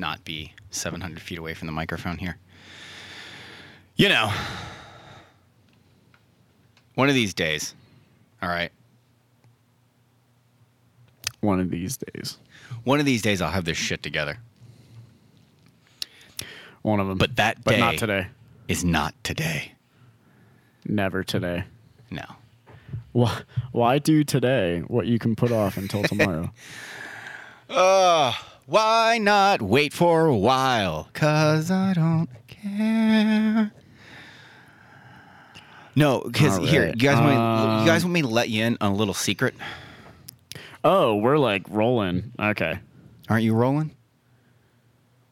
not be 700 feet away from the microphone here. You know, one of these days, all right, One of these days. one of these days I'll have this shit together. One of them. But that but not day- today. Is not today. Never today. No. Why, why do today what you can put off until tomorrow? Why not wait for a while? Cause I don't care. No, because All here, you guys, want me, Um, you guys want me to let you in on a little secret? oh, we're like rolling. Okay. Aren't you rolling?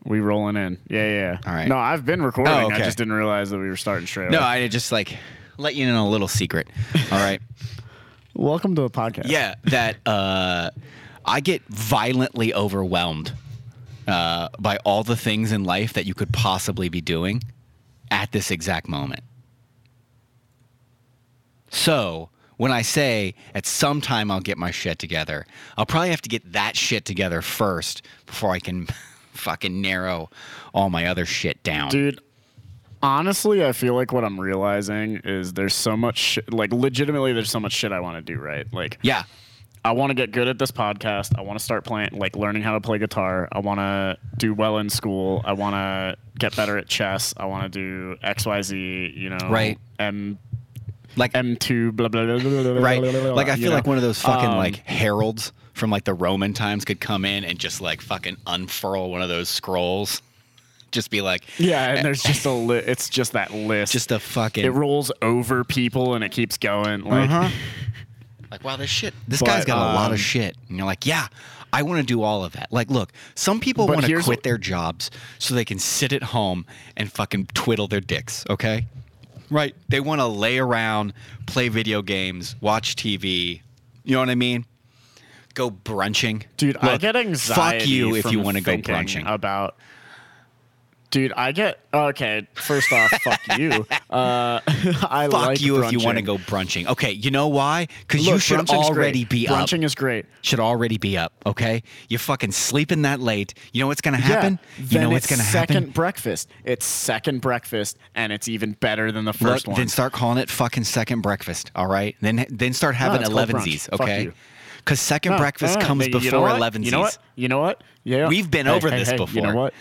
We rolling in. Yeah, yeah. yeah. All right. No, I've been recording. Oh, I just didn't realize that we were starting straight No, away. I just like let you in on a little secret. All right. Welcome to the podcast. yeah, that uh, I get violently overwhelmed uh, by all the things in life that you could possibly be doing at this exact moment. So when I say at some time I'll get my shit together, I'll probably have to get that shit together first before I can fucking narrow all my other shit down. Dude, honestly, I feel like what I'm realizing is there's so much shit, like legitimately there's so much shit I want to do, right? Like Yeah. I want to get good at this podcast. I want to start playing like learning how to play guitar. I want to do well in school. I want to get better at chess. I want to do XYZ, you know. Right. M Like M2 blah blah blah blah blah. right blah, blah, blah, like i feel know? like one of those fucking Um, like heralds from like the roman times could come in and just like fucking unfurl one of those scrolls just be like Yeah, and there's just a li- it's just that list. just a fucking it rolls over people and it keeps going like Uh-huh. Like wow this shit. This But, guy's got a lot um, of shit. And you're like yeah i want to do all of that. Like look some people want to quit their jobs so they can sit at home and fucking twiddle their dicks okay? Right? They want to lay around play video games watch tv you know what i mean? Go brunching. Dude, I Look, get anxiety. Fuck you if you want to go brunching. About, dude, I get okay. First off, fuck you. Uh, I Fuck like you if you want to go brunching. Okay, you know why? Because you should already great. be up. Brunching is great. Should already be up. Okay, you're fucking sleeping that late. You know what's gonna happen? Yeah, you then know what's it's gonna second happen? breakfast. It's second breakfast, and it's even better than the Look, first one. then start calling it fucking second breakfast. All right, then then start having called elevensies. Okay, because second No, breakfast no, no, comes before elevensies. You know what? You know what? Yeah, We've been Hey, over hey, this hey, You know what?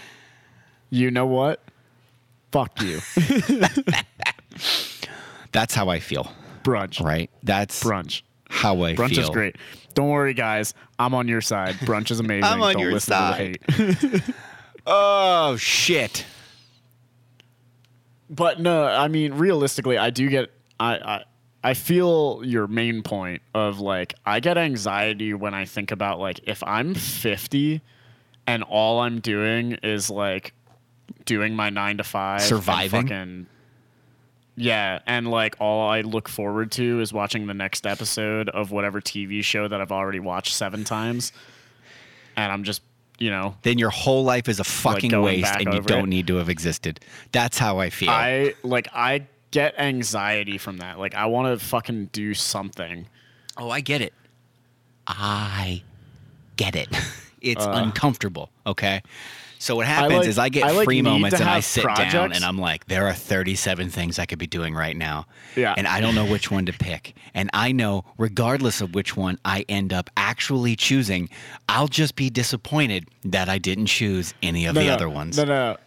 You know what? Fuck you. That's how I feel. Brunch. Right. That's Brunch. how I Brunch feel. is great. Don't worry, guys. I'm on your side. Brunch is amazing. I'm on Don't your side. To the hate. Oh shit. But no, I mean, realistically, I do get. I, I I feel your main point of like I get anxiety when I think about like if I'm 50 and all I'm doing is like doing my nine to five, and Surviving? fucking- yeah, and like all I look forward to is watching the next episode of whatever TV show that I've already watched seven times, and I'm just you know Then your whole life is a fucking going waste, and you don't it. need to have existed. That's how I feel. I like I get anxiety from that. Like I want to fucking do something. Oh, I get it. I get it. It's Uh. uncomfortable. Okay. So what happens like- is I get I, like, free moments and I sit down and I'm like, there are 37 things I could be doing right now. Yeah. And I don't know which one to pick. And I know, regardless of which one I end up actually choosing, I'll just be disappointed that I didn't choose any of No, the no, other ones. No, no,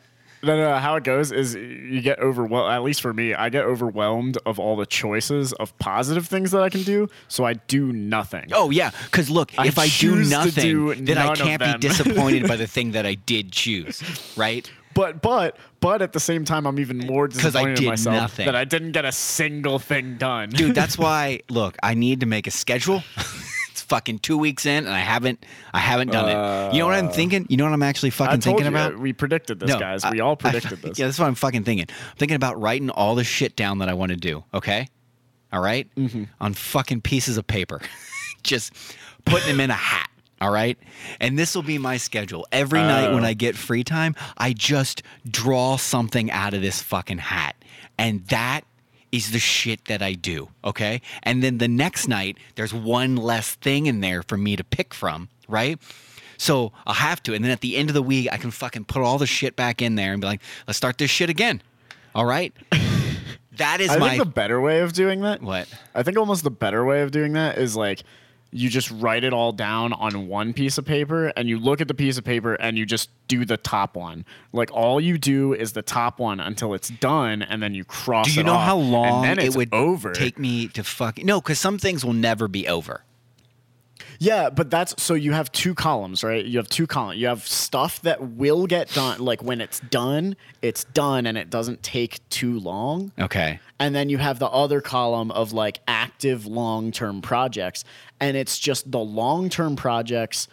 no, no. How it goes is you get overwhelmed. At least for me, I get overwhelmed of all the choices of positive things that I can do. So I do nothing. Oh yeah, because look, I if I do nothing, do then I can't be disappointed by the thing that I did choose, right? But but but at the same time, I'm even more uh, I disappointed did in myself nothing. that I didn't get a single thing done. dude that's why look i need to make a schedule fucking two weeks in and i haven't i haven't done it you know what i'm thinking you know what i'm actually I fucking thinking about uh, we predicted this, No, guys. I- We all I- predicted this. yeah that's what i'm fucking thinking i'm thinking about writing all the shit down that i want to do okay all right? Mm-hmm. on fucking pieces of paper just putting them in a hat all right and this will be my schedule every night when Oh. i get free time i just draw something out of this fucking hat and that is the shit that I do, okay? And then the next night, there's one less thing in there for me to pick from, right? So I'll have to, and then at the end of the week, I can fucking put all the shit back in there and be like, let's start this shit again. All right. that is I my think the better way of doing that. what? I think almost the better way of doing that is like you just write it all down on one piece of paper and you look at the piece of paper and you just do the top one. Like all you do is the top one until it's done and then you cross Do you know off, how long it would over. take me to fucking no? Because some things will never be over. Yeah, but that's so you have two columns, right? You have two columns. You have stuff that will get done like when it's done, it's done and it doesn't take too long. Okay. And then you have the other column of like active long term projects. And it's just the long term projects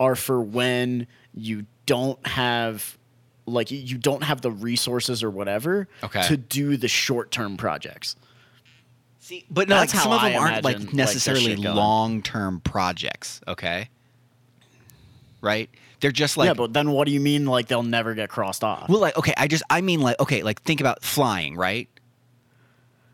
are for when you don't have like you don't have the resources or whatever Okay. to do the short term projects. See, but no, like some of them I aren't imagine, like like, necessarily shit going. long-term projects. Okay. Right? They're just like yeah, but then what do you mean like they'll never get crossed off? well, like okay, I just I mean like okay, like think about flying, right?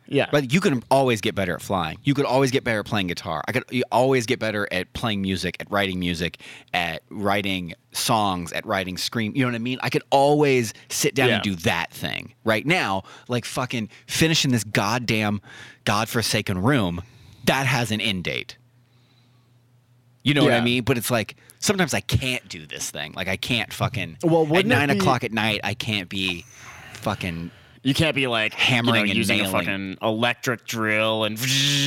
Yeah. But you can always get better at flying. You could always get better at playing guitar. I could always get better at playing music, at writing music, at writing songs, at writing scream. You know what I mean? I could always sit down and do that thing. Right now, like fucking finishing this goddamn godforsaken room, that has an end date. You know what I mean? But it's like sometimes I can't do this thing. Like I can't fucking Well, at nine be- o'clock at night. I can't be fucking You can't be like Hammering you know, and using nailing. a fucking electric drill and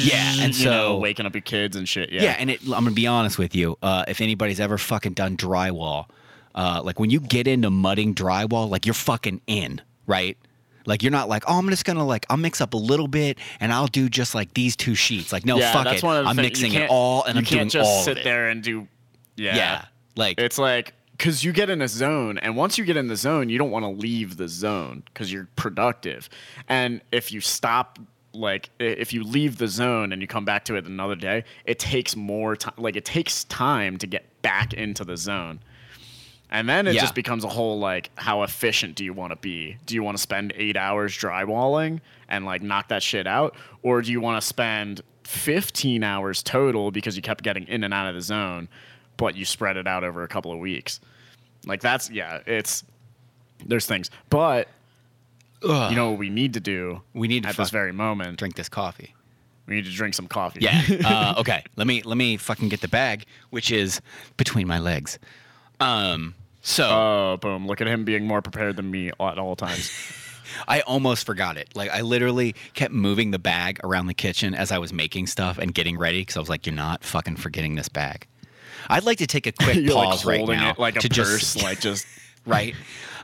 Yeah, and you know, so- waking up your kids and shit. Yeah, Yeah, and it, I'm gonna be honest with you. Uh, if anybody's ever fucking done drywall, uh, like when you get into mudding drywall, like you're fucking in, right? Like you're not like, oh, I'm just gonna like, I'll mix up a little bit and I'll do just like these two sheets. Like, no, yeah, fuck that's it. one of the I'm things- mixing it all and I'm doing can't just all sit there and do. Yeah, Yeah, like it's like because you get in a zone, and once you get in the zone, you don't want to leave the zone because you're productive. And if you stop, like if you leave the zone and you come back to it another day, it takes more time. Like it takes time to get back into the zone. And then it Yeah. just becomes a whole like, how efficient do you want to be? Do you want to spend eight hours drywalling and like knock that shit out? Or do you want to spend 15 hours total because you kept getting in and out of the zone, but you spread it out over a couple of weeks? Like, that's, yeah, it's, there's things. But, Ugh. you know what we need to do we need to at this fuck- very moment? drink this coffee. We need to drink some coffee. Yeah. uh, okay. Let me let me fucking get the bag, which is between my legs. Um. So Oh, boom. Look at him being more prepared than me at all times. I almost forgot it. Like I literally kept moving the bag around the kitchen as I was making stuff and getting ready because I was like, "You're not fucking forgetting this bag." I'd like to take a quick pause like right now it like a to purse, just like just right.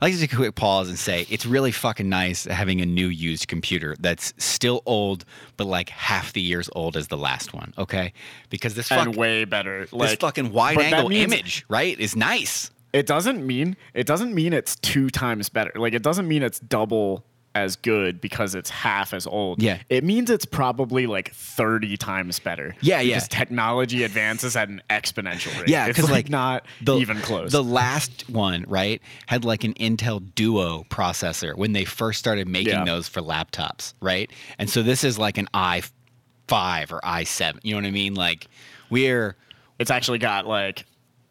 I'd like to take a quick pause and say it's really fucking nice having a new used computer that's still old, but like half the years old as the last one. Okay, because this and way better. this fucking wide angle means- image, right, is nice. It doesn't mean it doesn't mean it's two times better. Like it doesn't mean it's double as good because it's half as old. Yeah. It means it's probably like 30 times better. Yeah, yeah. Because technology advances at an exponential rate. Yeah, it's because like, like, not the, even close. The last one, right, had like an Intel Duo processor when they first started making Yeah. those for laptops, right? And so this is like an i5 or i7. You know what I mean? Like we're it's actually got like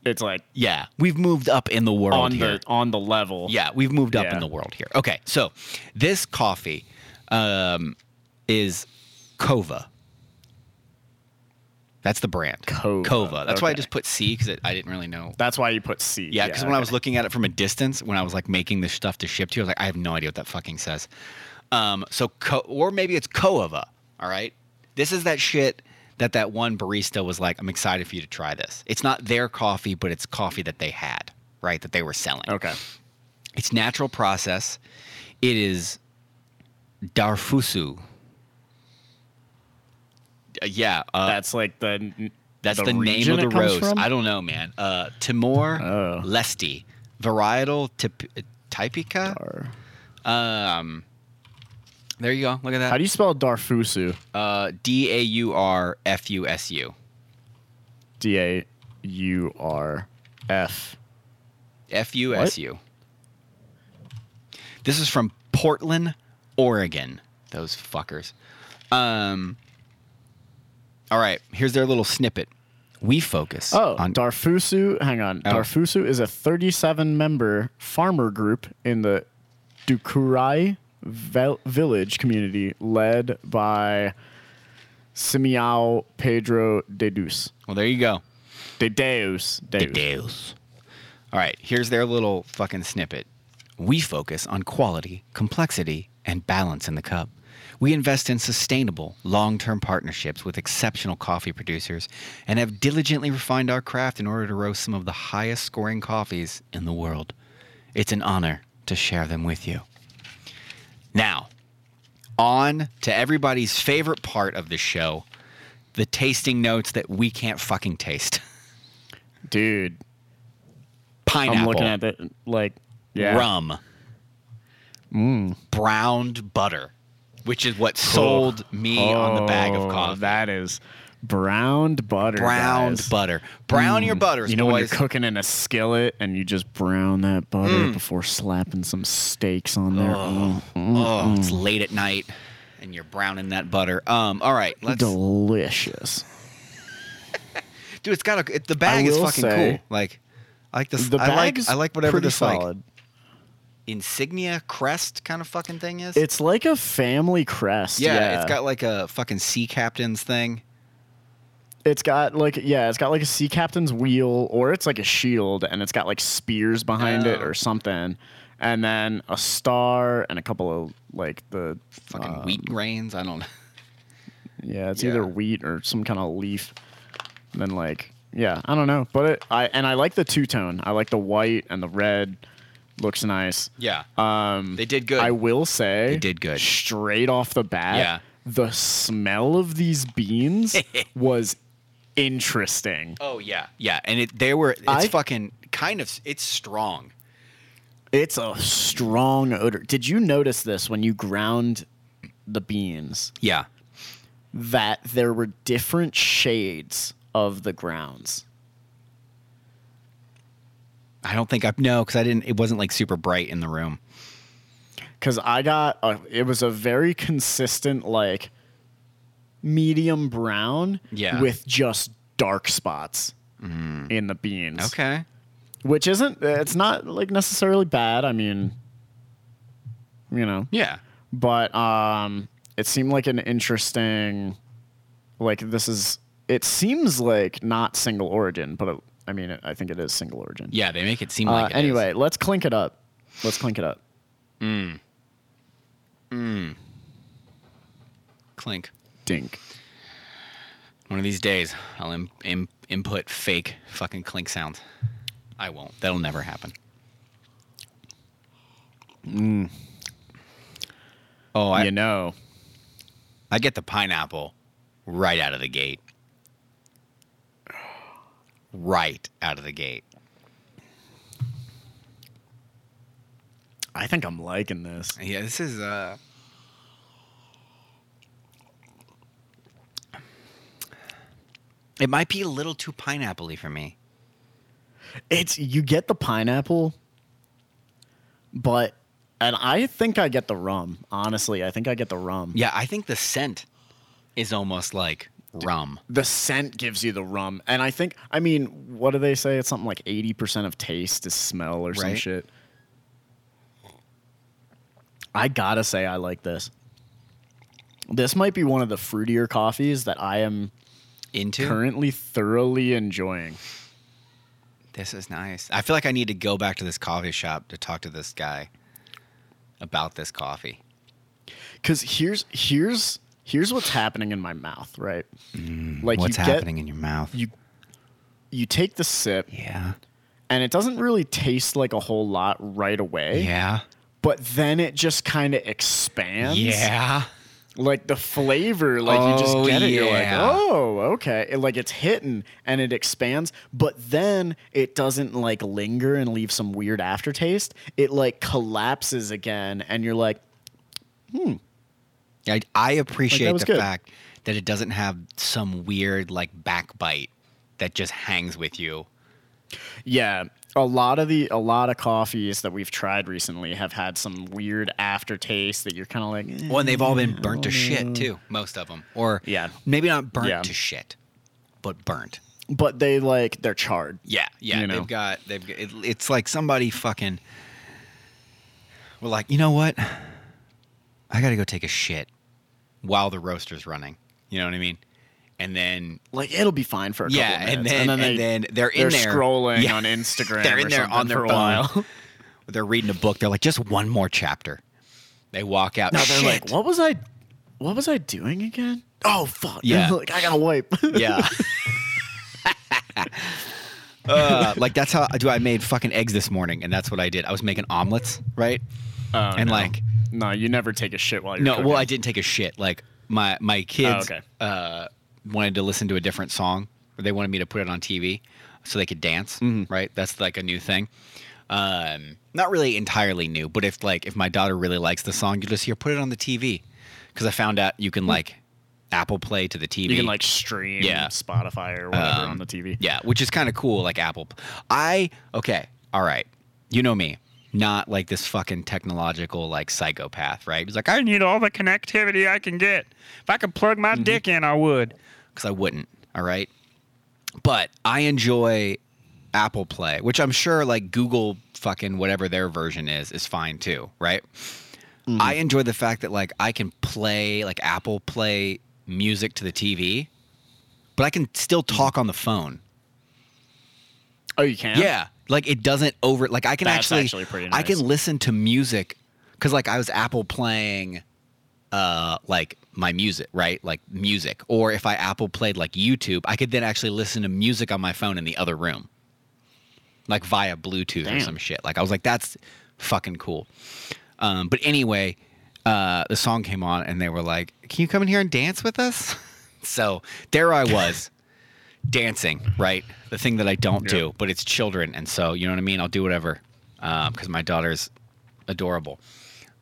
it's like yeah, we've moved up in the world on here. the on the level. Yeah, we've moved up Yeah. in the world here. Okay, so this coffee um, is Kova. That's the brand. Kova, That's why I just put C because I didn't really know That's why you put C. Yeah, because when I was looking at it from a distance, when I was like making this stuff to ship to you, I was like, I have no idea what that fucking says. Um, so, co- or maybe it's Coava. All right, this is that shit that that one barista was like, I'm excited for you to try this. It's not their coffee, but it's coffee that they had, right? That they were selling. Okay. It's natural process. It is Daurfusu. Uh, yeah, uh, That's like the that's the, name of the roast. from? I don't know, man. Uh, Timor Oh. Leste, varietal tip, typica. Dar- Um, there you go. Look at that. How do you spell Daurfusu? Uh, D A U R F U S U. D A U R F. F U S U. This is from Portland, Oregon. Those fuckers. Um. All right. Here's their little snippet. We focus Oh, on Daurfusu. Hang on. Oh. Daurfusu is a 37 member farmer group in the Dukurai vel- village community led by Simiao Pedro de Deus. Well, there you go. De Deus. Deus. Deus. All right, here's their little fucking snippet. We focus on quality, complexity, and balance in the cup. We invest in sustainable, long term partnerships with exceptional coffee producers and have diligently refined our craft in order to roast some of the highest scoring coffees in the world. It's an honor to share them with you. Now, on to everybody's favorite part of the show the tasting notes that we can't fucking taste. Dude, Pineapple. I'm looking at it like, yeah. rum, mm. browned butter, which is what sold me on the bag of Oh, coffee. That is browned butter. browned guys. butter. Brown your butters, You know when you're cooking in a skillet and you just brown that butter Mm. before slapping some steaks on there. Mm, mm, oh, it's late at night, and you're browning that butter. Um, all right, let's. delicious. Dude, it's got a. It, the bag is fucking cool. Like, I like this. The I like. I like whatever pretty this like solid. insignia crest kind of fucking thing is. It's like a family crest. yeah, Yeah, it's got like a fucking sea captain's thing. It's got like yeah, it's got like a sea captain's wheel, or it's like a shield, and it's got like spears behind it Oh. or something, and then a star and a couple of like the Fucking um, wheat grains. I don't know. Yeah, it's Yeah. either wheat or some kind of leaf. And then like yeah, I don't know, but it, I and I like the two tone. I like the white and the red. Looks nice. Yeah. Um, They did good. I will say They did good. Straight off the bat, Yeah. the smell of these beans was interesting. Oh yeah, yeah, and it they were it's I- fucking kind of it's strong. It's a strong odor. Did you notice this when you ground the beans? Yeah, That there were different shades of the grounds. I don't think I no because I didn't. It wasn't like super bright in the room. because I got a, it was a very consistent like medium brown Yeah. with just dark spots in the beans. Okay, which isn't it's not like necessarily bad. I mean, you know, yeah, but um, it seemed like an interesting like this is it seems like not single origin, but it, I mean it, I think it is single origin. yeah. They make it seem Uh, like it is. anyway, let's clink it up. Let's clink it up. Mm. Mm. Clink. Dink. One of these days, I'll Im- Im- input fake fucking clink sounds. I won't. That'll never happen. Oh, I, you know. I get the pineapple right out of the gate. Right out of the gate. I think I'm liking this. Yeah, this is uh It might be a little too pineapple-y for me. It's you get the pineapple, but and I think I get the rum. Honestly, I think I get the rum. Yeah, I think the scent is almost like rum. The scent gives you the rum, and I think I mean, what do they say? It's something like eighty percent of taste is smell or some Right. shit. I gotta say, I like this. This might be one of the fruitier coffees that I am Into currently thoroughly enjoying. this is nice. I feel like I need to go back to this coffee shop to talk to this guy about this coffee. Because here's here's here's what's happening in my mouth, right? like Mm, What's you get- happening in your mouth? you you take the sip yeah. and it doesn't really taste like a whole lot right away Yeah. but then it just kind of expands Yeah. Like the flavor like you just Oh, get it you're like oh okay It- like it's hitting and it expands but then it doesn't like linger and leave some weird aftertaste it like collapses again and you're like hmm. I, I appreciate was the good. fact that it doesn't have some weird like backbite that just hangs with you. Yeah, a lot of the a lot of coffees that we've tried recently have had some weird aftertaste that you're kind of like. eh. Well, and they've all been burnt to shit too, most of them, or Yeah. maybe not burnt Yeah. to shit, but burnt. but they like they're charred. Yeah, yeah. You know? They've got they've got, it, it's like somebody fucking. We're like, you know what? I got to go take a shit while the roaster's running. You know what I mean? And then Like it'll be fine for a yeah, couple of and minutes. then and they, then they're in they're there scrolling Yeah. on Instagram. They're in or there on their for a phone. while. They're reading a book. They're like, just one more chapter. They walk out. now they're Shit. like, "What was I? What was I doing again? Oh fuck! Yeah. like I gotta wipe. Yeah. uh, like that's how I do. I made fucking eggs this morning, and that's what I did. I was making omelets, right? Oh, And, no. like- no, you never take a shit while you're No, cooking. well, I didn't take a shit. Like my my kids Oh, okay. uh, wanted to listen to a different song, or they wanted me to put it on TV so they could dance. Mm-hmm. Right? That's like a new thing. Um, not really entirely new, but if like if my daughter really likes the song, you just hear put it on the TV because I found out you can like Apple Play to the TV. Hmm. You can like stream Yeah. Spotify or whatever Um, on the TV. Yeah, which is kind of cool, like Apple. I okay, all right. You know me, not like this fucking technological like psychopath, right? He's like, I need all the connectivity I can get. If I could plug my dick in, I would. Because I wouldn't. All right. But I enjoy Apple Play, which I'm sure like Google fucking whatever their version is is fine too, right? Mm-hmm. I enjoy the fact that like I can play like Apple Play music to the TV, but I can still mm-hmm. talk on the phone. Oh, you can? Yeah, like it doesn't over. Like I can That's actually, actually pretty I can listen to music because like I was Apple playing, uh, like my music, right? Like music, or if I Apple played like YouTube, I could then actually listen to music on my phone in the other room, like via Bluetooth or some shit. Like I was like, that's fucking cool. Um, but anyway, uh, the song came on and they were like, "Can you come in here and dance with us?" so there I was. dancing, right? The thing that I don't Yeah. do, but it's children, and so you know what I mean. I'll do whatever because my daughter's adorable.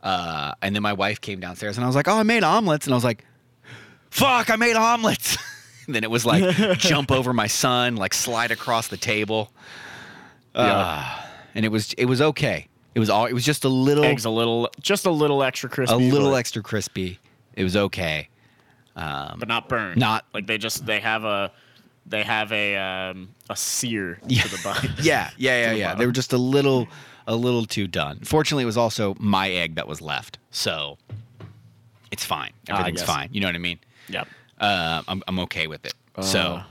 Uh, and then my wife came downstairs, and I was like, "Oh, I made omelets," and I was like, "Fuck, I made omelets." and then it was like jump over my son, like slide across the table. Uh, and it was it was okay. It was all it was just a little Eggs a little, just a little extra crispy. a little extra crispy. It was okay. but not burned. Not- like they just they have a they have a um, a sear Yeah. to the bite. Yeah, yeah, yeah, the yeah. They were just a little, a little too done. Fortunately, it was also my egg that was left, so it's fine. Ah, Everything's fine. You know what I mean? Yep. Uh, I'm, I'm okay with it. so, Uh,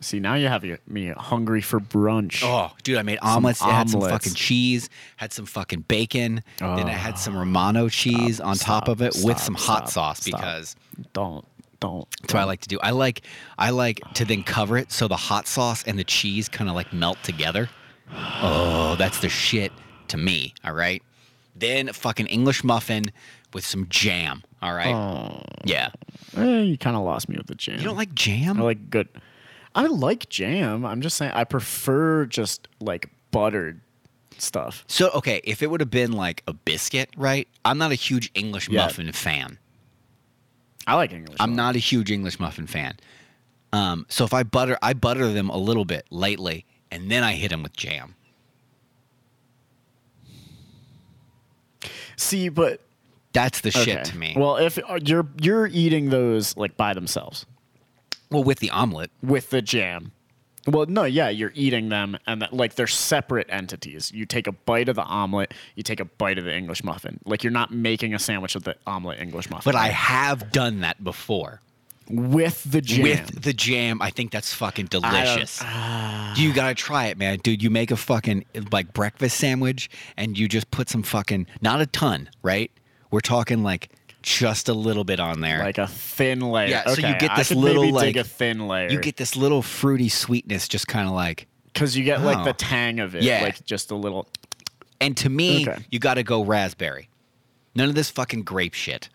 see now you have me hungry for brunch. oh, dude, I made omelets. It had some fucking cheese, had some fucking bacon. then I had some Romano cheese on top stop, of it with stop, some hot sauce stop. because Don't don't. that's what I like to do. I like, I like to then cover it so the hot sauce and the cheese kind of like melt together. Oh, that's the shit to me. All right. Then fucking English muffin with some jam. All right. Oh, Yeah. eh, you kind of lost me with the jam. You don't like jam? I like good. I like jam. I'm just saying I prefer just like buttered stuff. so okay, if it would have been like a biscuit, right? I'm not a huge English Yeah. muffin fan. I like English. I'm muffin. not a huge English muffin fan. Um, so if I butter, I butter them a little bit lightly, and then I hit them with jam. See, but That's the shit okay. to me. Well, if uh, you're you're eating those like by themselves well, with the omelet, with the jam. Well, no, yeah, you're eating them, and that, like they're separate entities. You take a bite of the omelet, you take a bite of the English muffin. Like you're not making a sandwich of the omelet English muffin. but I have done that before. With the jam. With the jam, I think that's fucking delicious. you ah. gotta try it, man, dude. You make a fucking like breakfast sandwich, and you just put some fucking not a ton, right? We're talking like just a little bit on there. like a thin layer. Yeah, so you get this little, like- a thin layer. you get this little fruity sweetness, just kind of like. because you get like Oh. the tang of it. Yeah. like just a little. And to me, Okay. you got to go raspberry. None of this fucking grape shit.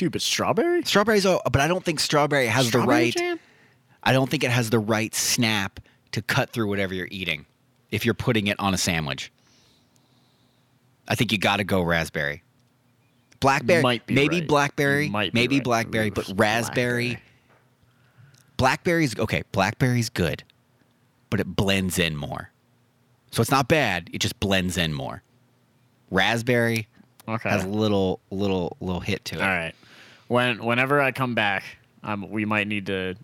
Dude, but strawberry. Strawberries, are, but I don't think strawberry has the Strawberry right. jam? I don't think it has the right snap to cut through whatever you're eating if you're putting it on a sandwich. I think you got to go raspberry. Blackberry, maybe right. blackberry, maybe right. blackberry, but raspberry. blackberry. Blackberry's okay. Blackberry's good, but it blends in more. So it's not bad. It just blends in more. Raspberry Okay. has a little, little, little hit to it. All right. When whenever I come back, um, we might need to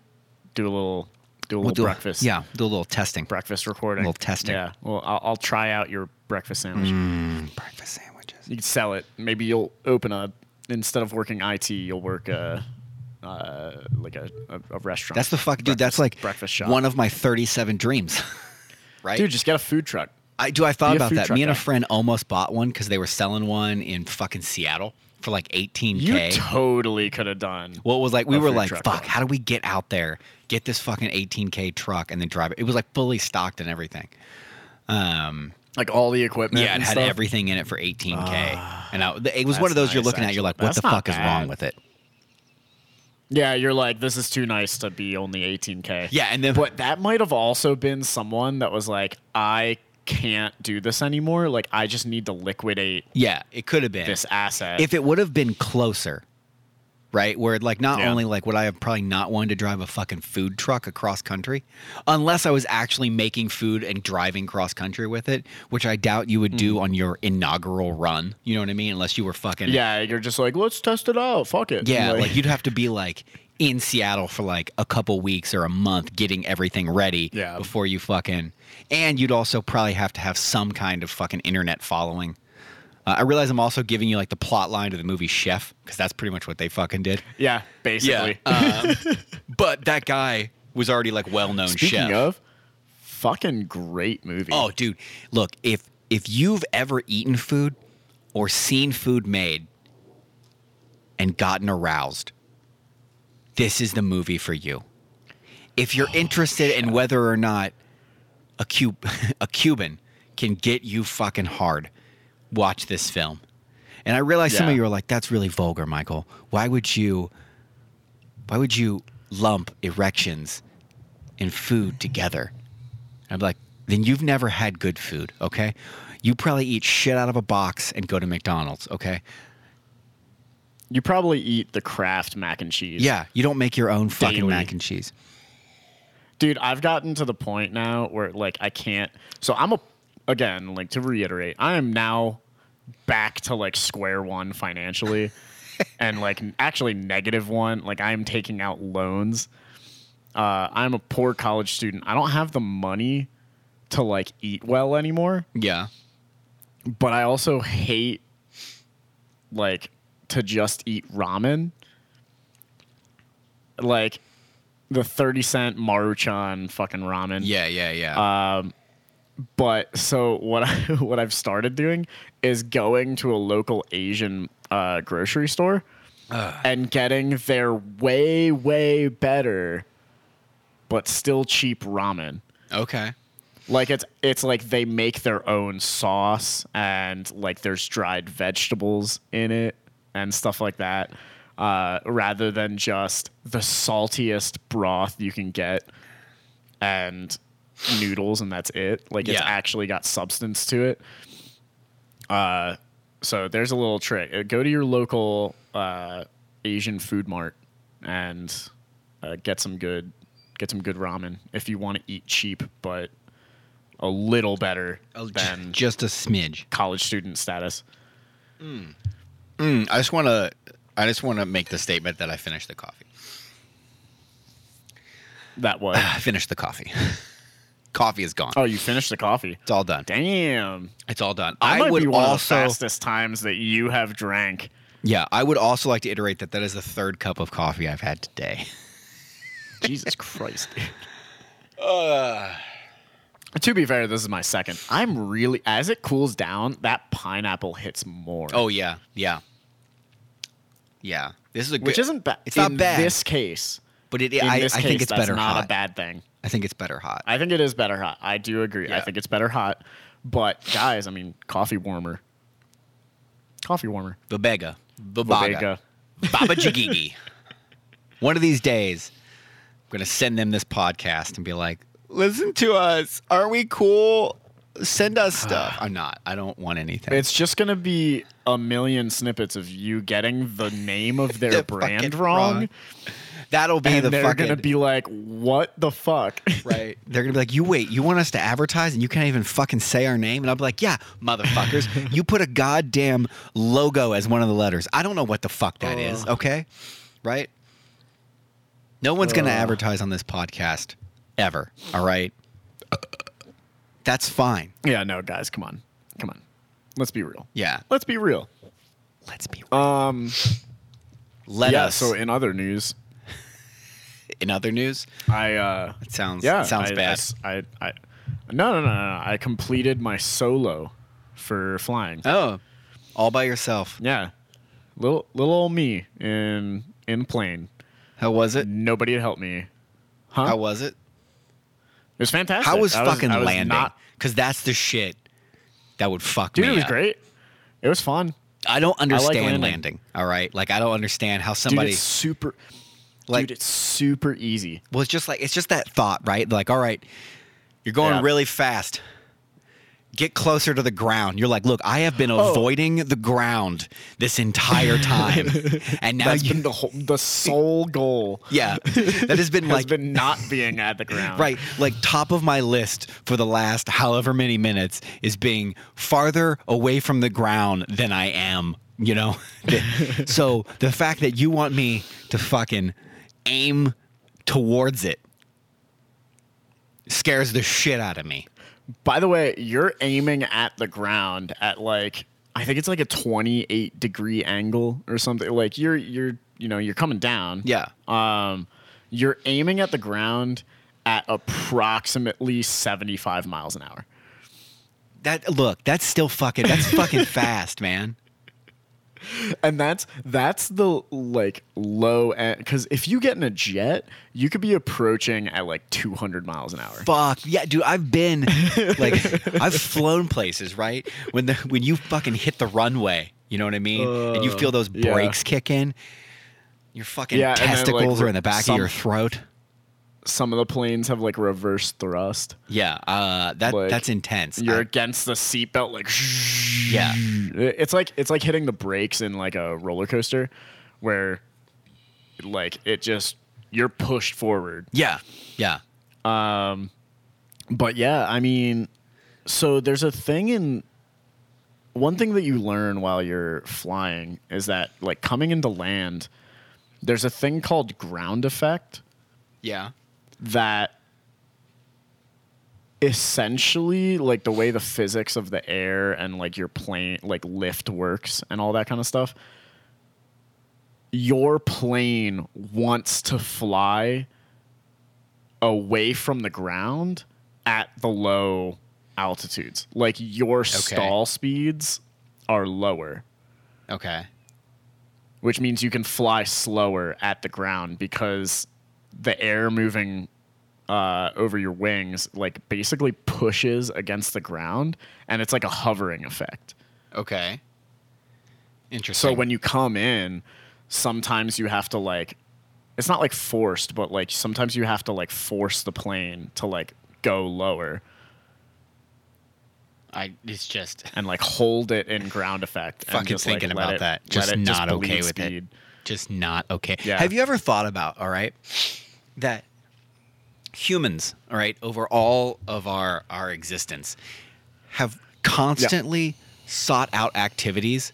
do a little do a We'll little do a- breakfast. yeah, do a little testing. breakfast recording. A little testing. Yeah. Well, I'll, I'll try out your breakfast sandwich. Mm, breakfast sandwiches. You can sell it. Maybe you'll open a instead of working IT, you'll work a uh, like a, a, a restaurant. That's the fuck, dude. That's like breakfast shop. one of my 37 dreams. right? Dude, just get a food truck. I do. I thought about that. Me and a friend almost bought one because they were selling one in fucking Seattle for like 18k. You totally could have done. well, it was like we were like, "Fuck! How do we get out there, get this fucking 18k truck, and then drive it?" It was like fully stocked and everything. Um, Like all the equipment. yeah, it and had stuff. everything in it for 18k, and I, it was one of those you're nice, looking at. You're like, "What the That's not fuck is wrong with it?" Yeah, you're like, this is too nice to be only 18k. Yeah, and then But that might have also been someone that was like, I can't do this anymore. Like, I just need to liquidate yeah, it could have been this asset. if it would have been closer, right? Where like not Yeah. only like would I have probably not wanted to drive a fucking food truck across country, unless I was actually making food and driving cross country with it, which I doubt you would do mm. on your inaugural run. You know what I mean? Unless you were fucking yeah, you're just like, let's test it out. Fuck it. yeah. Like, you'd have to be like in Seattle for like a couple weeks or a month getting everything ready Yeah. before you fucking. And you'd also probably have to have some kind of fucking internet following. Uh, I realize I'm also giving you like the plot line to the movie Chef because that's pretty much what they fucking did. yeah, basically. um, but that guy was already like well known Speaking chef. of, fucking great movie. oh, dude, look if if you've ever eaten food or seen food made and gotten aroused, this is the movie for you. If you're oh, interested in whether or not a Cub a Cuban can get you fucking hard, watch this film. And I realize some of you are like, "That's really vulgar, Michael. Why would you? Why would you lump erections and food together?" I'm like, "Then you've never had good food, okay? You probably eat shit out of a box and go to McDonald's, okay? You probably eat the Kraft mac and cheese. Yeah, you don't make your own fucking Daily. mac and cheese. dude i've gotten to the point now where like i can't so i'm a again like to reiterate i am now back to like square one financially and like actually negative one like i'm taking out loans uh, i'm a poor college student i don't have the money to like eat well anymore Yeah, but i also hate like to just eat ramen like the 30 cent maruchan fucking ramen yeah, yeah, yeah. Um, but so what I what I've started doing is going to a local Asian uh, grocery store and getting their way way better, but still cheap ramen. okay. Like it's it's like they make their own sauce and like there's dried vegetables in it and stuff like that. Uh, rather than just the saltiest broth you can get and noodles and that's it. Like it's Yeah. actually got substance to it. Uh, so there's a little trick. Uh, Go to your local uh, Asian food mart and uh, get some good get some good ramen if you want to eat cheap but a little better than just a smidge. college student status. Mm, I just want to. I just want to make the statement that I finished the coffee. That was. I finished the coffee. coffee is gone. oh, you finished the coffee. It's all done. Damn. It's all done. That I might would be one also. of the fastest times that you have drank. Yeah, I would also like to iterate that that is the third cup of coffee I've had today. Jesus Christ. dude. Uh, to be fair, this is my second. I'm really as it cools down, that pineapple hits more. Oh yeah, yeah, yeah. This is a good. which isn't bad. It's not in bad. This case, but it. in I, this I case, think it's better not hot. a bad thing. I think it's better hot. I think it is better hot. I do agree. I think it's better hot. But guys, I mean, coffee warmer. Coffee warmer. Babega, Bodega. Babaga, Baba Jagigi. One of these days, I'm gonna send them this podcast and be like, "Listen to us. Aren't we cool? Send us ah, stuff." I'm not. I don't want anything. It's just gonna be a million snippets of you getting the name of their The brand fucking wrong, wrong. That'll be the fucking and the they're fucking. gonna be like, "What the fuck?" Right. They're gonna be like, you wait, you want us to advertise and you can't even fucking say our name? And I'll be like, yeah, motherfuckers, you put a goddamn logo as one of the letters. I don't know what the fuck that is. Ugh. Okay, right? No one's gonna Ugh. advertise on this podcast ever. All right. That's fine. Yeah, no, guys, come on, come on. Let's be real. Yeah. Let's be real. Let's be. Um, Let yeah. us. So in other news, in other news, I uh, it sounds yeah, it sounds I, bad. I, I, I, no, no, no, no, no. I completed my solo for flying. oh, all by yourself. Yeah, little little old me in in plane. How was it? Nobody had helped me. Huh? How was it? It was fantastic. How was I fucking I was landing? Because that's the shit that would fuck dude, me. it was up. great. It was fun. I don't understand landing. landing. All right, like I don't understand how Dude, somebody it's super. like. dude, it's super easy. well, it's just like it's just that thought, right? Like, all right, you're going Yeah. really fast. Get closer to the ground. You're like, look, I have been Oh. avoiding the ground this entire time, and now That's you, been the whole, the sole goal. yeah, that has been has like been not being at the ground. Right. Like top of my list for the last however many minutes is being farther away from the ground than I am, you know? so the fact that you want me to fucking aim towards it scares the shit out of me. By the way, you're aiming at the ground at like I think it's like a 28 degree angle or something. Like you're you're you know you're coming down. Yeah. Um, you're aiming at the ground at approximately 75 miles an hour. That look, that's still fucking that's fucking fast, man. And that's that's the like low end because if you get in a jet you could be approaching at like 200 miles an hour Fuck yeah, dude! I've been like, I've flown places, right? When the when you fucking hit the runway, you know what I mean, and you Uh, feel those yeah. brakes kick in. Your fucking Yeah, and then, like, testicles are in the back some- of your throat. Some of the planes have like reverse thrust Yeah, uh, that Like, that's intense. you're I- against the seatbelt like yeah, it's like it's like hitting the brakes in like a roller coaster where like it just you're pushed forward yeah, yeah. Um, But yeah, I mean, so there's a thing in one thing that you learn while you're flying is that like coming into land, there's a thing called ground effect Yeah. That essentially like the way the physics of the air and like your plane like lift works and all that kind of stuff your plane wants to fly away from the ground at the low altitudes. Like your stall speeds are lower. Okay. which means you can fly slower at the ground because the air moving uh, over your wings like basically pushes against the ground and it's like a hovering effect Okay. Interesting. so when you come in sometimes you have to like it's not like forced but like sometimes you have to like force the plane to like go lower I, it's just and like hold it in ground effect and fucking just, thinking let about it- that. Just not bleed okay with speed. it. Just not okay. Yeah. Have you ever thought about, all right, that humans, all right, over all of our our existence have constantly sought out activities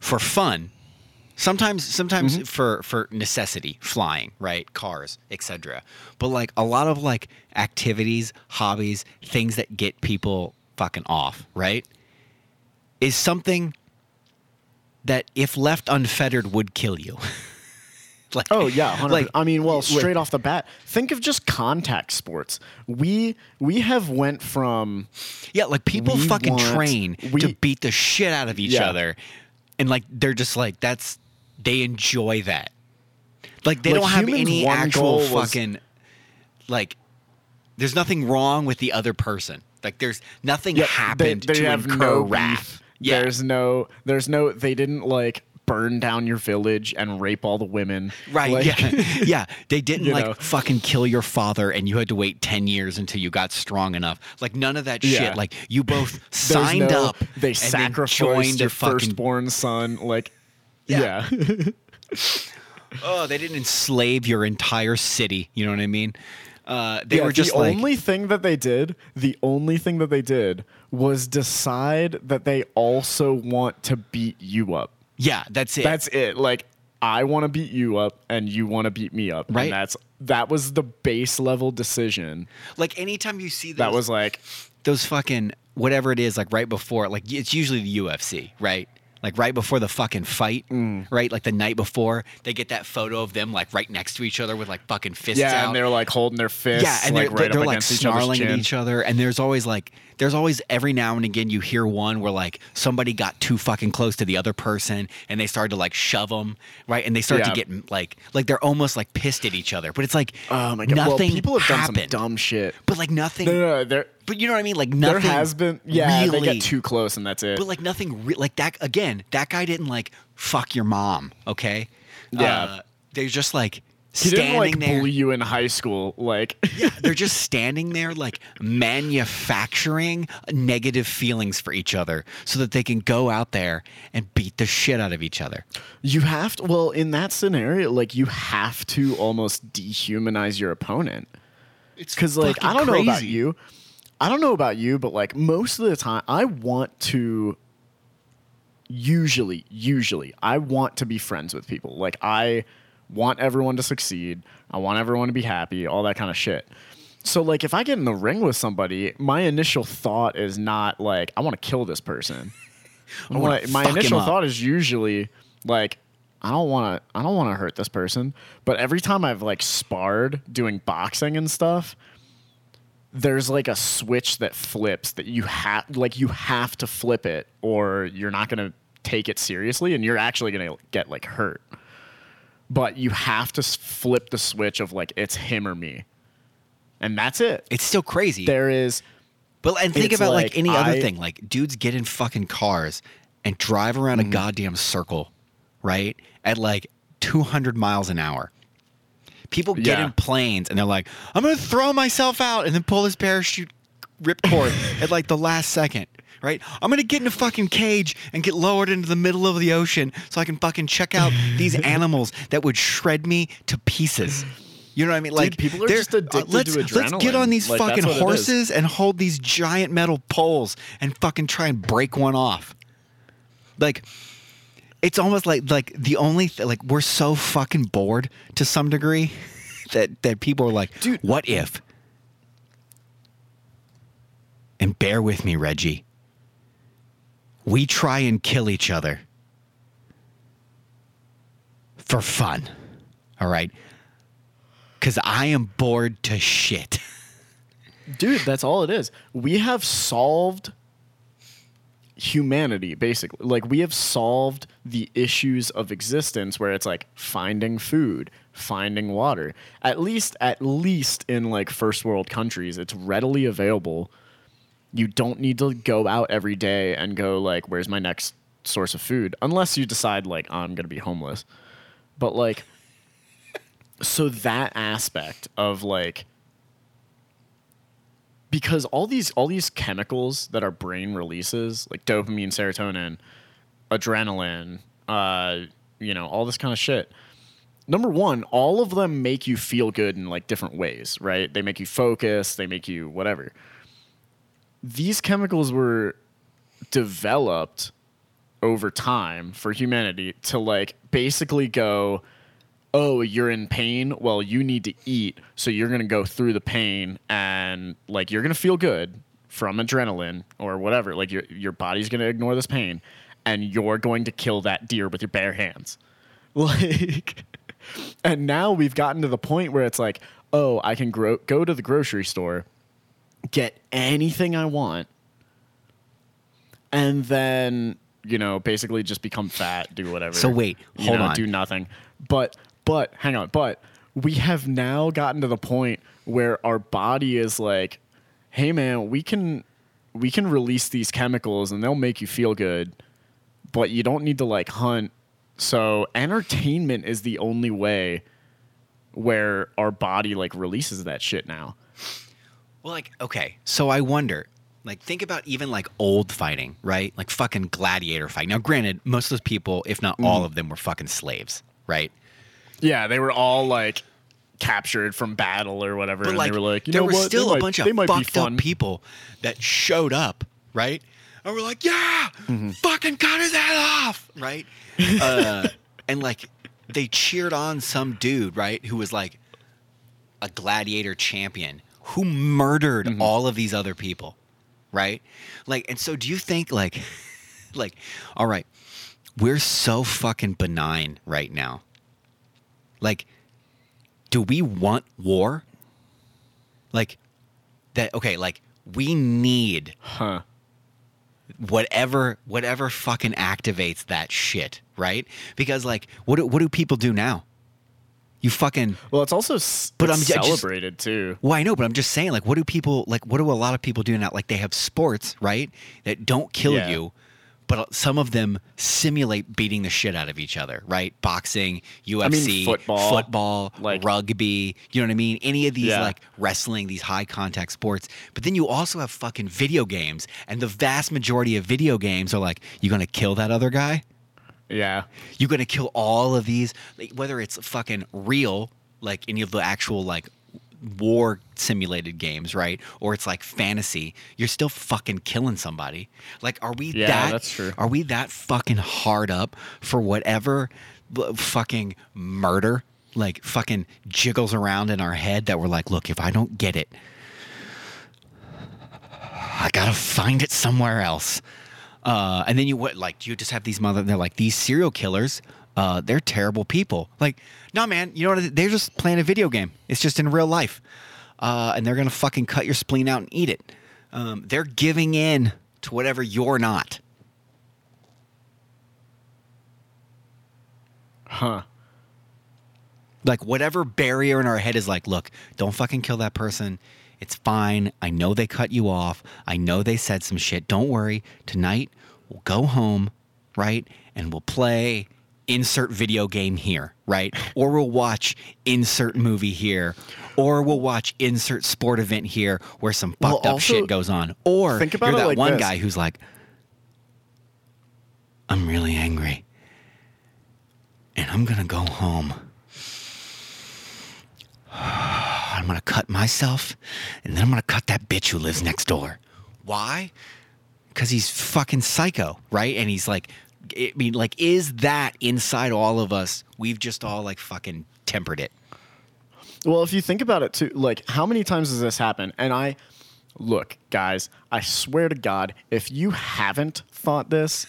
for fun. Sometimes sometimes Mm-hmm. for for necessity, flying, right? Cars, etc. But like a lot of like activities, hobbies, things that get people fucking off, right? Is something that if left unfettered would kill you. like Oh yeah, 100%. like I mean, well, straight off the bat, think of just contact sports. We we have went from Yeah, like people fucking want- train to beat the shit out of each Yeah. other. And like they're just like that's they enjoy that. Like they Like, don't have any actual was- fucking like there's nothing wrong with the other person. Like there's nothing Yeah, happened they, they to have incur no wrath. Yeah. There's no there's no they didn't like burn down your village and rape all the women. Right. Like, yeah. yeah. They didn't like know. fucking kill your father and you had to wait 10 years until you got strong enough. Like none of that Yeah. shit. Like you both signed no- up. They sacrificed your fucking firstborn son. Like Yeah. yeah. Oh, they didn't enslave your entire city. You know what I mean? Uh, they Yeah, were just the like, only thing that they did, the only thing that they did was decide that they also want to beat you up. Yeah, that's it. That's it. Like I want to beat you up and you want to beat me up. Right. And that's that was the base level decision. Like anytime you see That those, was like, those fucking whatever it is, like right before, like it's usually the UFC, right? Like right before the fucking fight, Mm. right? Like the night before, they get that photo of them like right next to each other with like fucking fists yeah, out. and they're like holding their fists, yeah, and like they're, right they're up like snarling at each other. And there's always like, there's always every now and again you hear one where like somebody got too fucking close to the other person and they started to like shove them, right? And they start Yeah. to get like, like they're almost like pissed at each other. But it's like, Oh my god! nothing well, people have happened. done some dumb shit. But like nothing. No, no, no. But you know what I mean? Like nothing. there has been. Yeah, really, they get too close, and that's it. But like nothing. Re- like that again. That guy didn't like fuck your mom. Okay. Yeah. Uh, they're just like he standing didn't like there. bully you in high school. Like, yeah, they're just standing there like manufacturing negative feelings for each other so that they can go out there and beat the shit out of each other. you have to. Well, in that scenario, like you have to almost dehumanize your opponent. It's Because like I don't know about you, I don't know about you, but like most of the time, I want to. Usually, usually, I want to be friends with people. Like I want everyone to succeed. I want everyone to be happy. All that kind of shit. So like, if I get in the ring with somebody, my initial thought is not like I want to kill this person. I wanna wanna- my initial thought is usually like I don't want to I don't want to hurt this person. But every time I've like sparred doing boxing and stuff, there's like a switch that flips that you have like you have to flip it or you're not going to take it seriously and you're actually going to get like hurt. But you have to flip the switch of like it's him or me. And that's it. It's still crazy. There is But and think about like, like, any other I- thing. Like dudes get in fucking cars and drive around Mm-hmm. a goddamn circle, right? At like 200 miles an hour. People get Yeah. in planes and they're like, "I'm gonna throw myself out," and then pull this parachute ripcord at like the last second. Right? I'm gonna get in a fucking cage and get lowered into the middle of the ocean so I can fucking check out these animals that would shred me to pieces. You know what I mean? Like people are just addicted uh, to let's, Let's get on these Like, fucking what it is. horses and hold these giant metal poles and fucking try and break one off. Like it's almost like like the only th- like we're so fucking bored to some degree that that people are like, Dude. what if? And bear with me, Reggie. We try and kill each other for fun. All right? Cuz I am bored to shit. Dude, that's all it is. We have solved humanity, basically. Like, we have solved the issues of existence where it's like finding food, finding water. At least, at least in like first world countries, it's readily available. You don't need to go out every day and go, like, where's my next source of food? Unless you decide, like, I'm going to be homeless. But, like, so that aspect of, like, because all these all these chemicals that our brain releases, like dopamine, serotonin, adrenaline, uh, you know, all this kind of shit. Number one, all of them make you feel good in like different ways, right? They make you focus, they make you whatever. These chemicals were developed over time for humanity to like basically go, oh, you're in pain. Well, you need to eat. So you're going to go through the pain and like you're going to feel good from adrenaline or whatever. Like your, your body's going to ignore this pain and you're going to kill that deer with your bare hands. Like, and now we've gotten to the point where it's like, oh, I can gro- go to the grocery store, get anything I want, and then you know basically just become fat, do whatever. So wait, you hold know, on. do nothing. But but hang on, but we have now gotten to the point where our body is like, hey man, we can we can release these chemicals and they'll make you feel good, but you don't need to like hunt. So entertainment is the only way where our body like releases that shit now. Well, like, okay. So I wonder, like, think about even like old fighting, right? Like fucking gladiator fight. Now, granted, most of those people, if not all mm-hmm. of them, were fucking slaves, right? Yeah, they were all like captured from battle or whatever, But and like, they were like, you there know were what? still they a might, bunch of they might be fucked up people that showed up, right? And we're like, yeah, Mm-hmm. fucking cut his head off, right? uh, and like, they cheered on some dude, right, who was like a gladiator champion who murdered Mm-hmm. all of these other people, right? Like, and so do you think like, like, all right, we're so fucking benign right now. Like, do we want war? Like, that okay? Like, we need Huh. whatever whatever fucking activates that shit, right? Because like, what do, what do people do now? You fucking Well, it's also But it's I'm ju- just- celebrated too. well, I know, but I'm just saying, like, what do people like? What do a lot of people do now? Like, they have sports, right, that don't kill Yeah. you, but some of them simulate beating the shit out of each other, right? Boxing, UFC, football, football, like- rugby. You know what I mean? Any of these Yeah. like wrestling, these high contact sports. But then you also have fucking video games, and the vast majority of video games are like, you gonna kill that other guy? Yeah. You're gonna kill all of these, like, whether it's fucking real, like any of the actual like war simulated games, right? Or it's like fantasy. You're still fucking killing somebody. Like, are we Yeah, that? that's true. Are we that fucking hard up for whatever fucking murder? Like fucking jiggles around in our head that we're like, look, if I don't get it, I gotta find it somewhere else. Uh, and then you what like you just have these mother they're like these serial killers uh, they're terrible people. Like no man you know what they're just playing a video game. It's just in real life. Uh, and they're gonna fucking cut your spleen out and eat it. Um, they're giving in to whatever you're not. Huh. like whatever barrier in our head is like look don't fucking kill that person it's fine. I know they cut you off. I know they said some shit. Don't worry. Tonight we'll go home right and we'll play insert video game here right? Or we'll watch insert movie here. Or we'll watch insert sport event here where some Well, fucked up shit goes on. Or think about you're that like one this. guy who's like i'm really angry and i'm gonna go home I'm gonna cut myself, and then I'm gonna cut that bitch who lives next door. Why? Because he's fucking psycho, right? And he's like, I mean, like, is that inside all of us? We've just all like fucking tempered it. Well, if you think about it too, like how many times does this happen? And I look, guys, I swear to God, if you haven't thought this,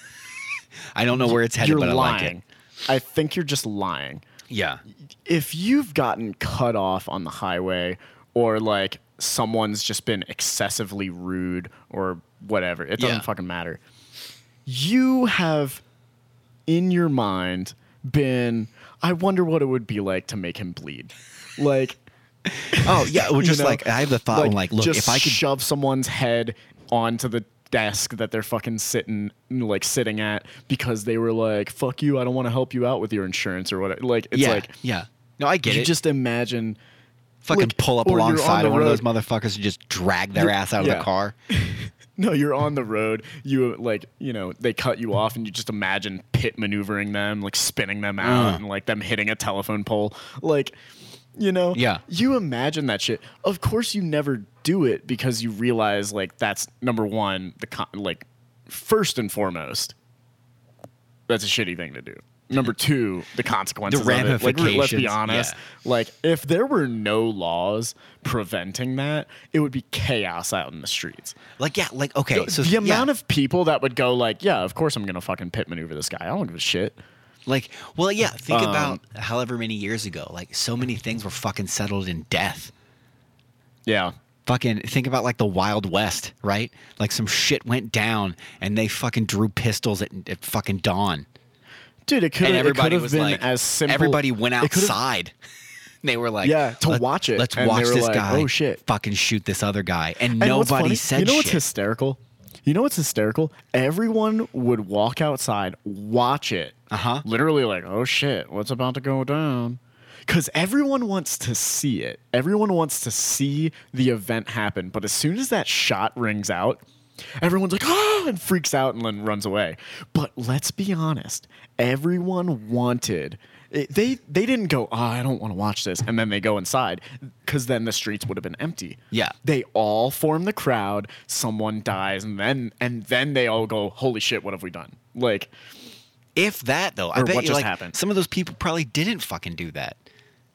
I don't know where it's headed, you're but I lying. like it. I think you're just lying. Yeah. If you've gotten cut off on the highway or like someone's just been excessively rude or whatever, it doesn't Yeah. fucking matter. You have in your mind been I wonder what it would be like to make him bleed. Like Oh yeah. Well, you just know, like I have the thought, I'm like, look, just if I could shove someone's head onto the desk that they're fucking sitting like sitting at because they were like, "Fuck you, I don't want to help you out with your insurance or whatever." Like it's yeah, like yeah. No, I get you it. just imagine fucking like, pull up or you're on alongside of one of those motherfuckers and just drag their You're- ass out of yeah. the car. no, you're on the road. You like, you know, they cut you off, and you just imagine pit maneuvering them, like spinning them out, Uh. and like them hitting a telephone pole. Like, you know, Yeah. You imagine that shit. Of course, you never do it because you realize like that's number one. The con- like first and foremost, that's a shitty thing to do. Number two, the consequences. The of it. Like, let's be honest. yeah. Like, if there were no laws preventing that, it would be chaos out in the streets Like yeah, like okay. So the yeah. amount of people that would go like, yeah, of course I'm gonna fucking pit maneuver this guy. I don't give a shit. Like, well, yeah. Think Um, about however many years ago. Like, so many things were fucking settled in death. Yeah. Fucking think about like the Wild West, right? Like some shit went down and they fucking drew pistols at, at fucking dawn, Dude, it could and have everybody been was been like, as simple. everybody went outside. they were like, Yeah, to watch it." Let's And watch this like, guy. "Oh, shit." Fucking shoot this other guy, and, And nobody said You know what's shit. hysterical? You know what's hysterical? Everyone would walk outside, watch it. Uh-huh. Literally like, oh shit, what's about to go down? Because everyone wants to see it. Everyone wants to see the event happen. But as soon as that shot rings out, everyone's like, ah, and freaks out and then runs away. But let's be honest, everyone wanted. It, they they didn't go. Oh, I don't want to watch this, and then they go inside because then the streets would have been empty. Yeah. they all form the crowd. Someone dies, and then and then they all go, "Holy shit, what have we done?" Like, If that though, I bet what you just like happened. some of those people probably didn't fucking do that.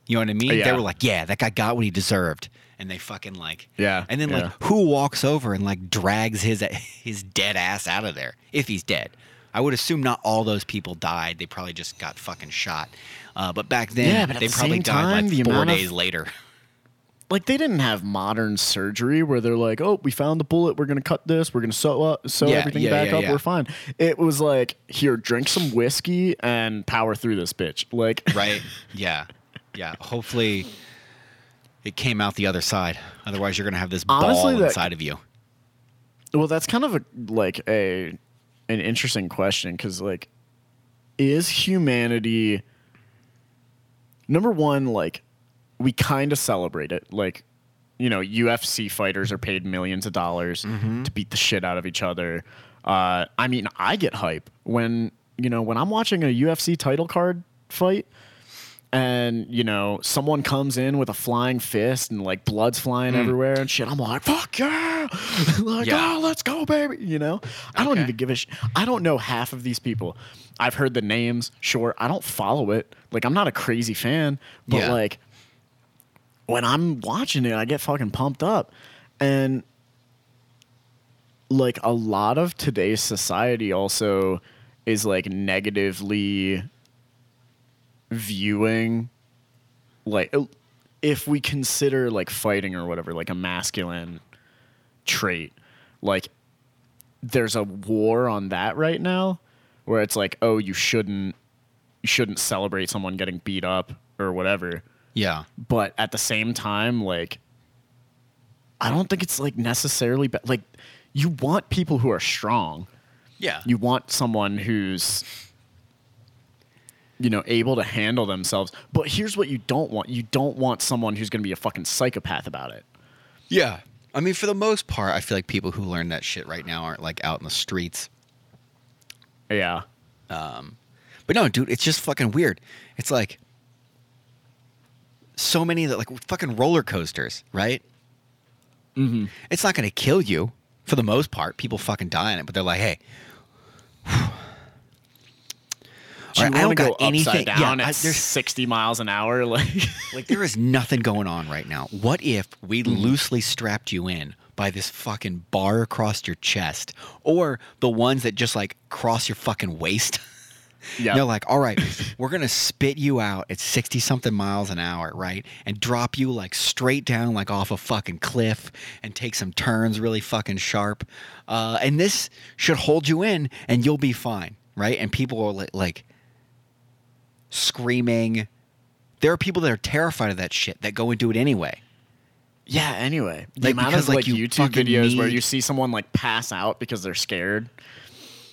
You know what I mean? They were like, yeah, that guy got what he deserved. And they fucking like, Yeah, And then yeah. like, who walks over and like drags his his dead ass out of there if he's dead? I would assume not all those people died. They probably just got fucking shot. Uh, but back then, Yeah, but they the probably died time, the like four amount of- days later. like they didn't have modern surgery where they're like, "Oh, we found the bullet. We're gonna cut this. We're gonna sew up, sew Yeah, everything yeah, back yeah, up. yeah. We're fine." It was like, "Here, drink some whiskey and power through this bitch." Like, right? Yeah, yeah. Hopefully, it came out the other side. Otherwise, you're gonna have this Honestly, ball that- inside of you. well, that's kind of a like a an interesting question because like, is humanity number one like we kind of celebrate it like you know ufc fighters are paid millions of dollars to beat the shit out of each other uh, i mean i get hype when you know when i'm watching a ufc title card fight and you know someone comes in with a flying fist and like blood's flying mm. everywhere and shit i'm like fuck yeah! Like Yeah. oh let's go baby you know? I don't even give a sh- i don't know half of these people. I've heard the names sure i don't follow it. Like i'm not a crazy fan but Yeah. like when i'm watching it i get fucking pumped up. And like a lot of today's society also is like negatively viewing like if we consider like fighting or whatever like a masculine trait like there's a war on that right now where it's like oh you shouldn't you shouldn't celebrate someone getting beat up or whatever. Yeah, but at the same time like i don't think it's like necessarily ba- like you want people who are strong. Yeah. you want someone who's you know able to handle themselves but here's what you don't want you don't want someone who's going to be a fucking psychopath about it Yeah. I mean, for the most part, I feel like people who learn that shit right now aren't like out in the streets. yeah But no, dude, it's just fucking weird. It's like so many that like fucking roller coasters, right? Mm-hmm. It's not going to kill you for the most part. People fucking die in it, but they're like, hey. Do you I want to don't go anything- upside down yeah, I- there's- 60 miles an hour like Like there is nothing going on right now. What if we Mm-hmm. loosely strapped you in by this fucking bar across your chest, or the ones that just like cross your fucking waist? yeah They're like, all right, we're gonna spit you out at sixty something miles an hour, right, and drop you like straight down like off a fucking cliff, and take some turns really fucking sharp, uh, and this should hold you in, and you'll be fine, right? And people are like, like screaming. There are people that are terrified of that shit that go and do it anyway. yeah anyway the Like, amount because, of like, like you youtube videos where you see someone like pass out because they're scared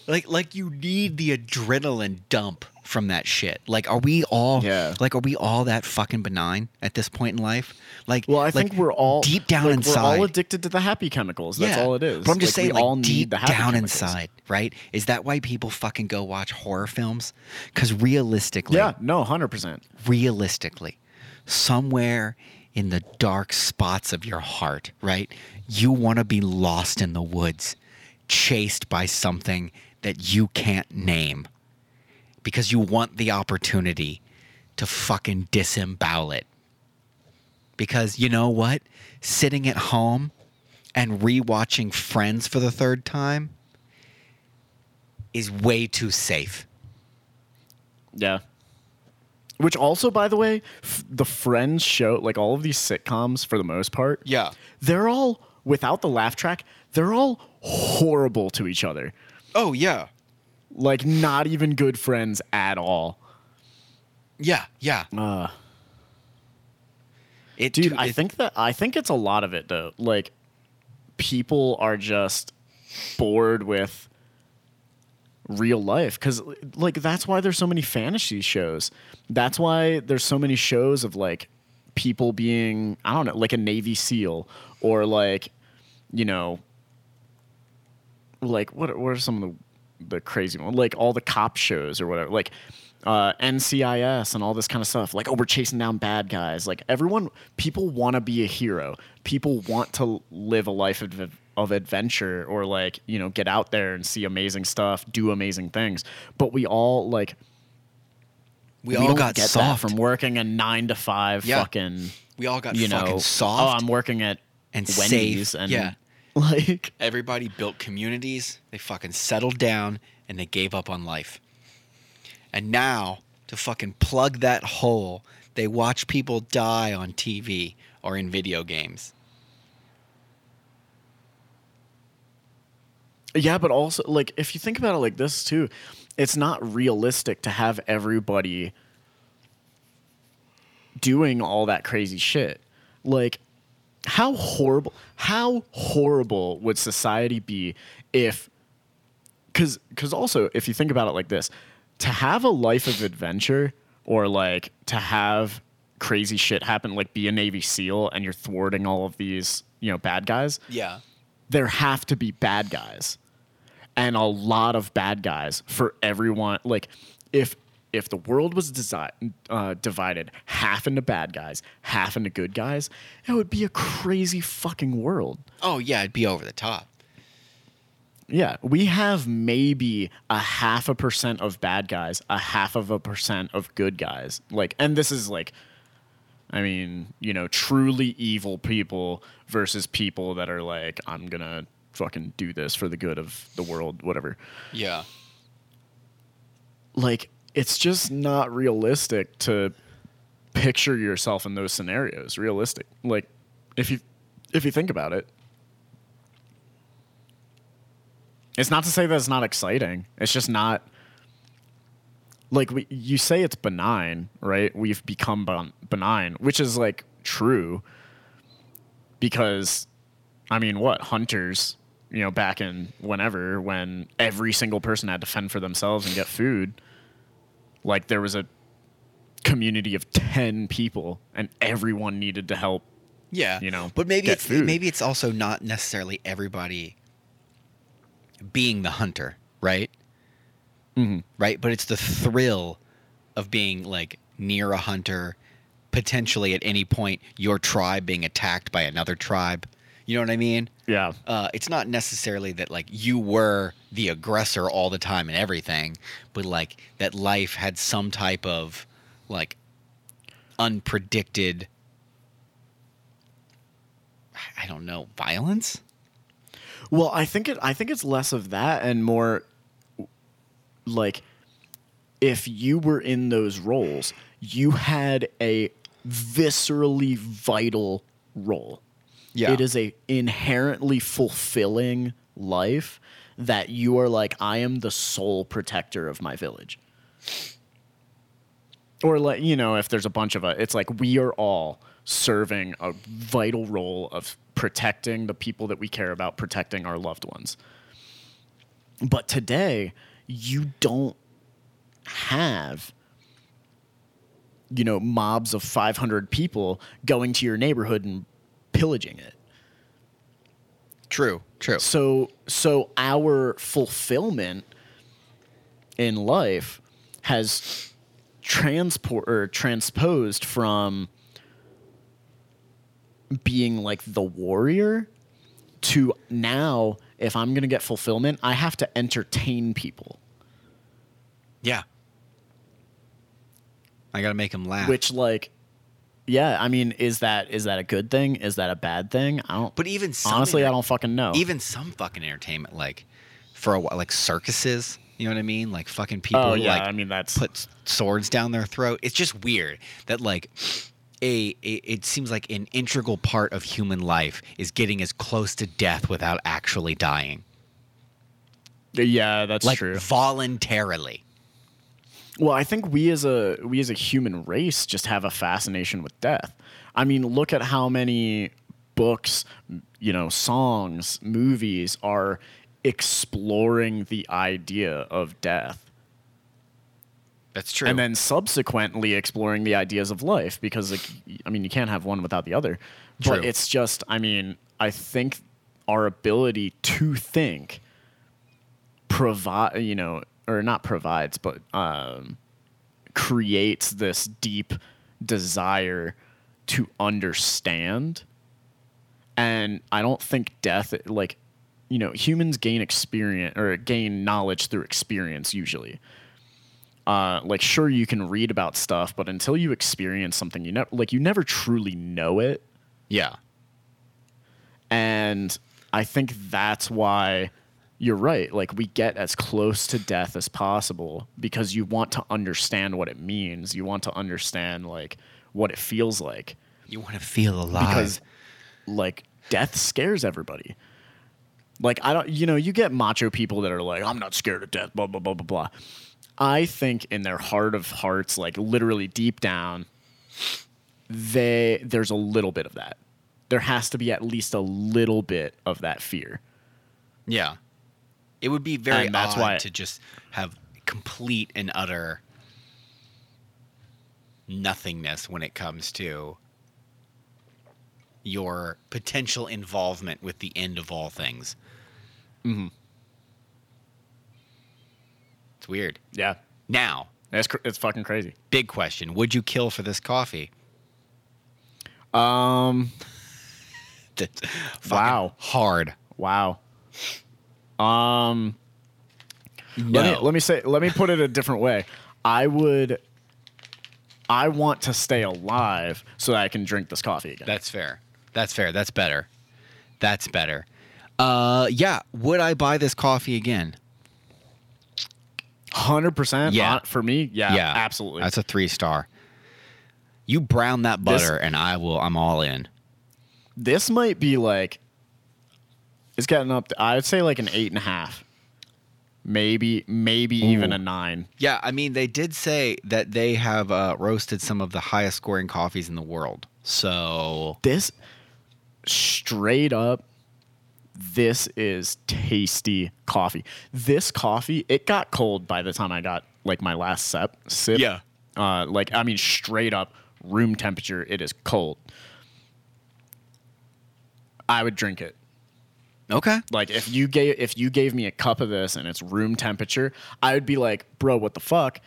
Like, like you need the adrenaline dump from that shit. Like, are we all? Yeah. Like, are we all that fucking benign at this point in life? Like, well i like, think we're all deep down like, inside. we're all addicted to the happy chemicals that's all it is But I'm just Like, saying, we all like, need deep the happy down chemicals. inside, right? Is that why people fucking go watch horror films? Because realistically, yeah no 100% realistically, somewhere in the dark spots of your heart, right? You want to be lost in the woods, chased by something that you can't name because you want the opportunity to fucking disembowel it. Because you know what? Sitting at home and rewatching Friends for the third time is way too safe. Yeah. Which also, by the way, f- the Friends show, like all of these sitcoms for the most part, Yeah. they're all, without the laugh track, they're all horrible to each other. Oh, yeah. Like, not even good friends at all. Yeah, yeah. Uh, It, dude, dude, I think that, I think it's a lot of it, though. Like, people are just bored with real life because like that's why there's so many fantasy shows that's why there's so many shows of like people being i don't know like a navy seal or like you know like what what are some of the the crazy one, like all the cop shows or whatever like uh, NCIS and all this kind of stuff. Like, oh, we're chasing down bad guys. Like, everyone, people want to be a hero. People want to live a life of, of adventure or, like, you know, get out there and see amazing stuff, do amazing things. But we all, like, We We all got get soft. from working a nine to five Yeah. fucking. We all got you fucking know, soft oh, I'm working at and Wendy's safe. and yeah. like Everybody built communities. They fucking settled down and they gave up on life. And now to fucking plug that hole, they watch people die on TV or in video games. Yeah, but also like if you think about it like this too, it's not realistic to have everybody doing all that crazy shit. Like how horrible how horrible would society be if cuz cuz also if you think about it like this, to have a life of adventure or like to have crazy shit happen like be a navy seal and you're thwarting all of these, you know, bad guys, Yeah. there have to be bad guys and a lot of bad guys for everyone like if if the world was desi- uh, divided half into bad guys half into good guys it would be a crazy fucking world Oh yeah, it'd be over the top. yeah we have maybe a half a percent of bad guys a half of a percent of good guys like and this is like i mean you know truly evil people versus people that are like i'm gonna fucking do this for the good of the world whatever Yeah. like it's just not realistic to picture yourself in those scenarios realistic. Like if you if you think about it it's not to say that it's not exciting. It's just not like we, you say it's benign right? We've become ben- benign which is like true because i mean what? Hunters you know back in whenever when every single person had to fend for themselves and get food like there was a community of 10 people and everyone needed to help Yeah. You know, but maybe it's food. maybe it's also not necessarily everybody being the hunter, right? Mm-hmm. Right, but it's the thrill of being like near a hunter, potentially at any point your tribe being attacked by another tribe. You know what I mean? yeah uh, it's not necessarily that like you were the aggressor all the time and everything, but like that life had some type of like unpredicted. I don't know violence. Well, I think it. I think it's less of that and more like if you were in those roles, you had a viscerally vital role. Yeah. It is a inherently fulfilling life that you are like, I am the sole protector of my village. Or like, you know, if there's a bunch of us, it's like we are all serving a vital role of protecting the people that we care about, protecting our loved ones. But today, you don't have you know mobs of 500 people going to your neighborhood and pillaging it True. True. so so our fulfillment in life has transport or transposed from being like the warrior to now if I'm going to get fulfillment I have to entertain people Yeah. I gotta make them laugh. which like yeah I mean is that is that a good thing is that a bad thing I don't but even some honestly I don't fucking know Even some fucking entertainment, like for a while, like circuses. You know what I mean? Like fucking people. oh yeah like, I mean that's put swords down their throat. It's just weird that like a, a it seems like an integral part of human life is getting as close to death without actually dying. yeah that's Like true voluntarily. Well, I think we as a we as a human race just have a fascination with death. I mean, look at how many books, you know, songs, movies are exploring the idea of death. That's true. And then subsequently exploring the ideas of life because like I mean, you can't have one without the other. But it's just I mean, I think our ability to think provide, you know, or not provides, but um, creates this deep desire to understand. And I don't think death, like, you know, humans gain experience or gain knowledge through experience usually. uh, like sure you can read about stuff, but until you experience something, you never like you never truly know it. Yeah. And I think that's why you're right. Like we get as close to death as possible because you want to understand what it means. You want to understand like what it feels like You want to feel alive. because like death scares everybody. Like I don't you know, you get macho people that are like I'm not scared of death blah blah blah blah blah. I think in their heart of hearts like literally deep down they there's a little bit of that. There has to be at least a little bit of that fear. yeah. It would be very And that's odd why- to just have complete and utter nothingness when it comes to your potential involvement with the end of all things. Mhm. It's weird. Yeah. Now, It's cr- it's fucking crazy. big question: Would you kill for this coffee? Um Wow. hard. wow. Um No. Let me let me say let me put it a different way. I would I want to stay alive so that I can drink this coffee again. That's fair. That's fair. That's better. That's better. Uh, yeah. Would I buy this coffee again? Hundred percent. Yeah. For me, yeah, yeah, absolutely. That's a three star. You brown that This- butter, and I will. I'm all in. this might be like it's getting up. To, I'd say like an eight and a half, maybe maybe even a nine. Yeah, I mean, they did say that they have uh, roasted some of the highest scoring coffees in the world. So This straight up. This is tasty coffee. This coffee, it got cold by the time I got like my last sip. Sip. Yeah. Uh, like I mean, straight up room temperature. It is cold. I would drink it. Okay, Like if you gave if you gave me a cup of this and it's room temperature, I would be like, bro, what the fuck?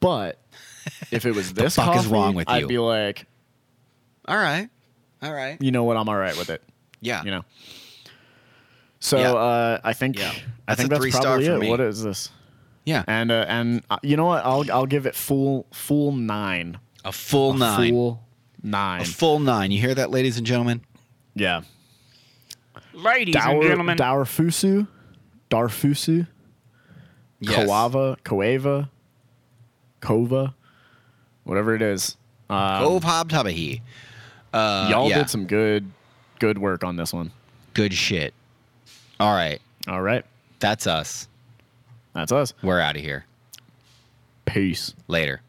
But if it was this fuck is wrong with you? I'd be like, all right, all right. you know what, I'm all right with it. Yeah, You know. So Yeah. uh, I think Yeah. I think a that's probably it. me. What is this? yeah. And uh, and uh, you know what? I'll I'll give it full full nine. A full A nine. Full nine. a full nine. You hear that, ladies and gentlemen? yeah. Ladies Dower, and gentlemen, Daurfusu, Daurfusu, Yes. Kawava, Koava, Kova, whatever it is. Um, Go Hob Tabahi. Uh, y'all yeah. did some good, good work on this one. good shit. All right, All right, that's us. that's us. We're out of here. Peace. Later.